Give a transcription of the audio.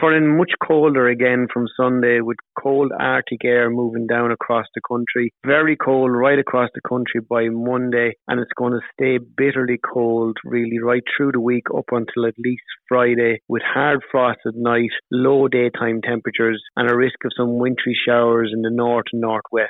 turning much colder again from Sunday with cold Arctic air moving down across the country. Very cold right across the country by Monday, and it's going to stay bitterly cold really right through the week up until at least Friday with hard frost at night, low daytime temperatures, and a risk of some wintry showers in the north and northwest.